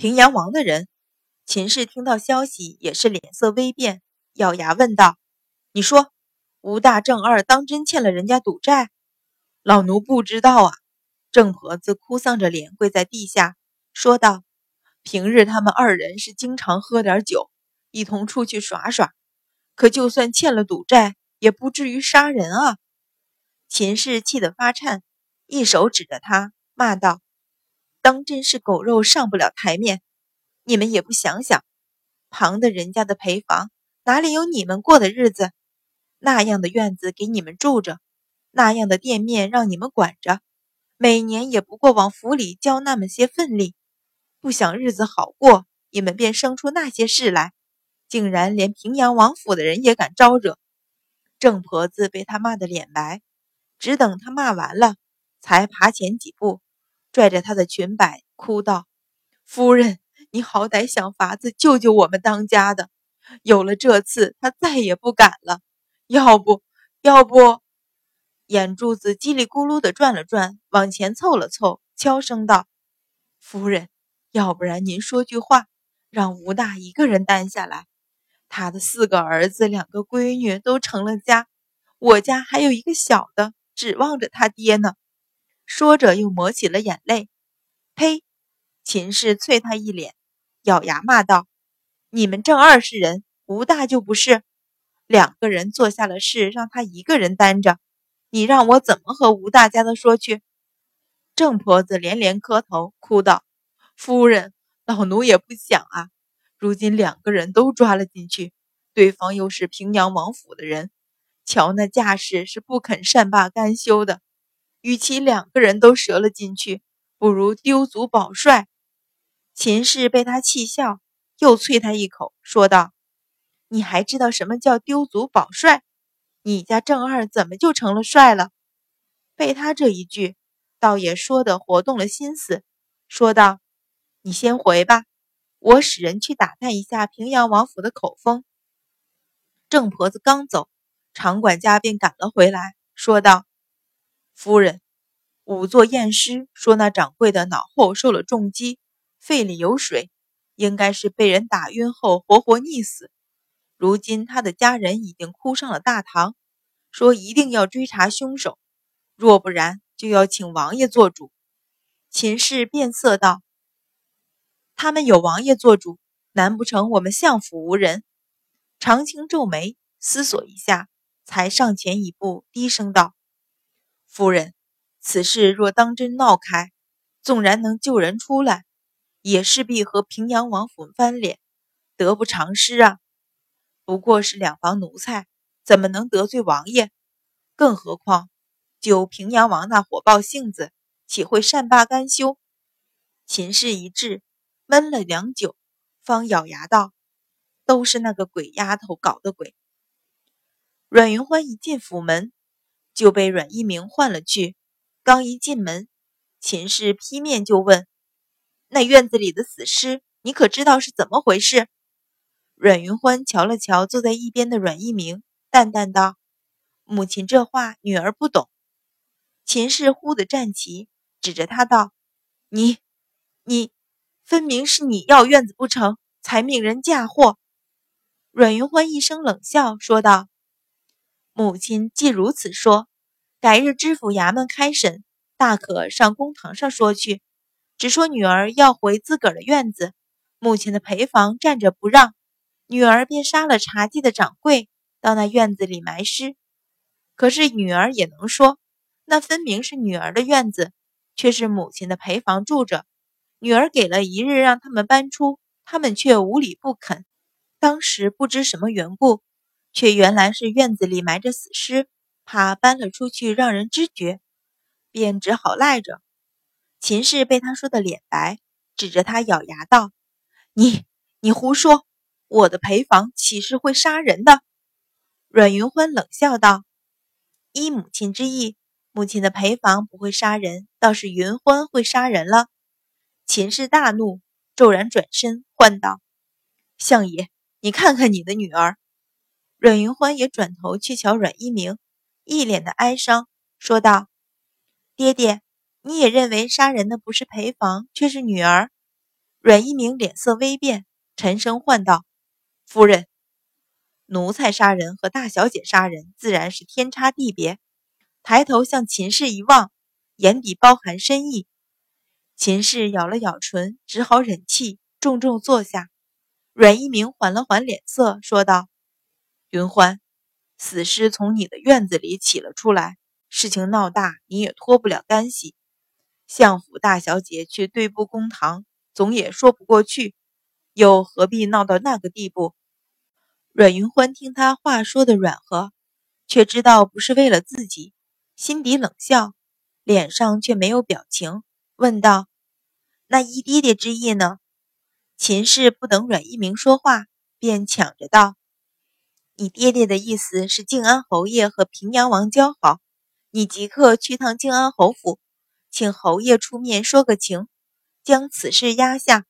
平阳王的人。秦氏听到消息，也是脸色微变，咬牙问道：“你说，吴大正二当真欠了人家赌债？”老奴不知道啊。郑婆子哭丧着脸跪在地下，说道：“平日他们二人是经常喝点酒，一同出去耍耍。可就算欠了赌债，也不至于杀人啊。”秦氏气得发颤，一手指着他，骂道：“当真是狗肉上不了台面！”你们也不想想，旁的人家的陪房哪里有你们过的日子？那样的院子给你们住着，那样的店面让你们管着，每年也不过往府里交那么些份例。不想日子好过，你们便生出那些事来，竟然连平阳王府的人也敢招惹。郑婆子被他骂得脸白，只等他骂完了，才爬前几步，拽着他的裙摆，哭道：“夫人。”你好歹想法子救救我们当家的，有了这次，他再也不敢了。要不，要不，眼珠子叽里咕噜的转了转，往前凑了凑，悄声道：“夫人，要不然您说句话，让吴大一个人担下来。他的四个儿子、两个闺女都成了家，我家还有一个小的，指望着他爹呢。”说着，又抹起了眼泪。呸！秦氏啐他一脸。咬牙骂道：“你们正二是人，吴大就不是。两个人做下了事，让他一个人担着，你让我怎么和吴大家的说去？”郑婆子连连磕头，哭道：“夫人，老奴也不想啊。如今两个人都抓了进去，对方又是平阳王府的人，瞧那架势是不肯善罢甘休的。与其两个人都折了进去，不如丢卒保帅。”秦氏被他气笑，又啐他一口，说道：“你还知道什么叫丢卒保帅？你家正二怎么就成了帅了？”被他这一句，倒也说的活动了心思，说道：“你先回吧，我使人去打探一下平阳王府的口风。”郑婆子刚走，常管家便赶了回来，说道：“夫人，仵作验尸说那掌柜的脑后受了重击。”肺里有水，应该是被人打晕后活活溺死。如今他的家人已经哭上了大堂，说一定要追查凶手，若不然就要请王爷做主。秦氏变色道：“他们有王爷做主，难不成我们相府无人？”长青皱眉，思索一下，才上前一步，低声道：“夫人，此事若当真闹开，纵然能救人出来。”也势必和平阳王府翻脸，得不偿失啊！不过是两房奴才，怎么能得罪王爷？更何况，就平阳王那火爆性子，岂会善罢甘休？秦氏一滞，闷了良久，方咬牙道：“都是那个鬼丫头搞的鬼。”阮云欢一进府门，就被阮一鸣唤了去。刚一进门，秦氏劈面就问。那院子里的死尸，你可知道是怎么回事？阮云欢瞧了瞧坐在一边的阮一鸣，淡淡道：“母亲这话，女儿不懂。”秦氏忽地站起，指着他道：“你，你，分明是你要院子不成，才命人嫁祸。”阮云欢一声冷笑，说道：“母亲既如此说，改日知府衙门开审，大可上公堂上说去。”只说女儿要回自个儿的院子，母亲的陪房站着不让，女儿便杀了茶几的掌柜，到那院子里埋尸。可是女儿也能说，那分明是女儿的院子，却是母亲的陪房住着。女儿给了一日让他们搬出，他们却无理不肯。当时不知什么缘故，却原来是院子里埋着死尸，怕搬了出去让人知觉，便只好赖着。秦氏被他说的脸白，指着他咬牙道：“你，你胡说！我的陪房岂是会杀人的？”阮云欢冷笑道：“依母亲之意，母亲的陪房不会杀人，倒是云欢会杀人了。”秦氏大怒，骤然转身唤道：“相爷，你看看你的女儿。”阮云欢也转头去瞧阮一鸣，一脸的哀伤，说道：“爹爹。”你也认为杀人的不是陪房，却是女儿？阮一鸣脸色微变，沉声唤道：“夫人，奴才杀人和大小姐杀人自然是天差地别。”抬头向秦氏一望，眼底包含深意。秦氏咬了咬唇，只好忍气，重重坐下。阮一鸣缓了缓脸色，说道：“云欢，死尸从你的院子里起了出来，事情闹大，你也脱不了干系。相府大小姐却对簿公堂，总也说不过去，又何必闹到那个地步？”阮云欢听他话说的软和，却知道不是为了自己。心底冷笑，脸上却没有表情，问道：“那一爹爹之意呢？”秦氏不等阮一鸣说话，便抢着道：“你爹爹的意思是靖安侯爷和平阳王交好，你即刻去趟靖安侯府，请侯爷出面说个情，将此事压下。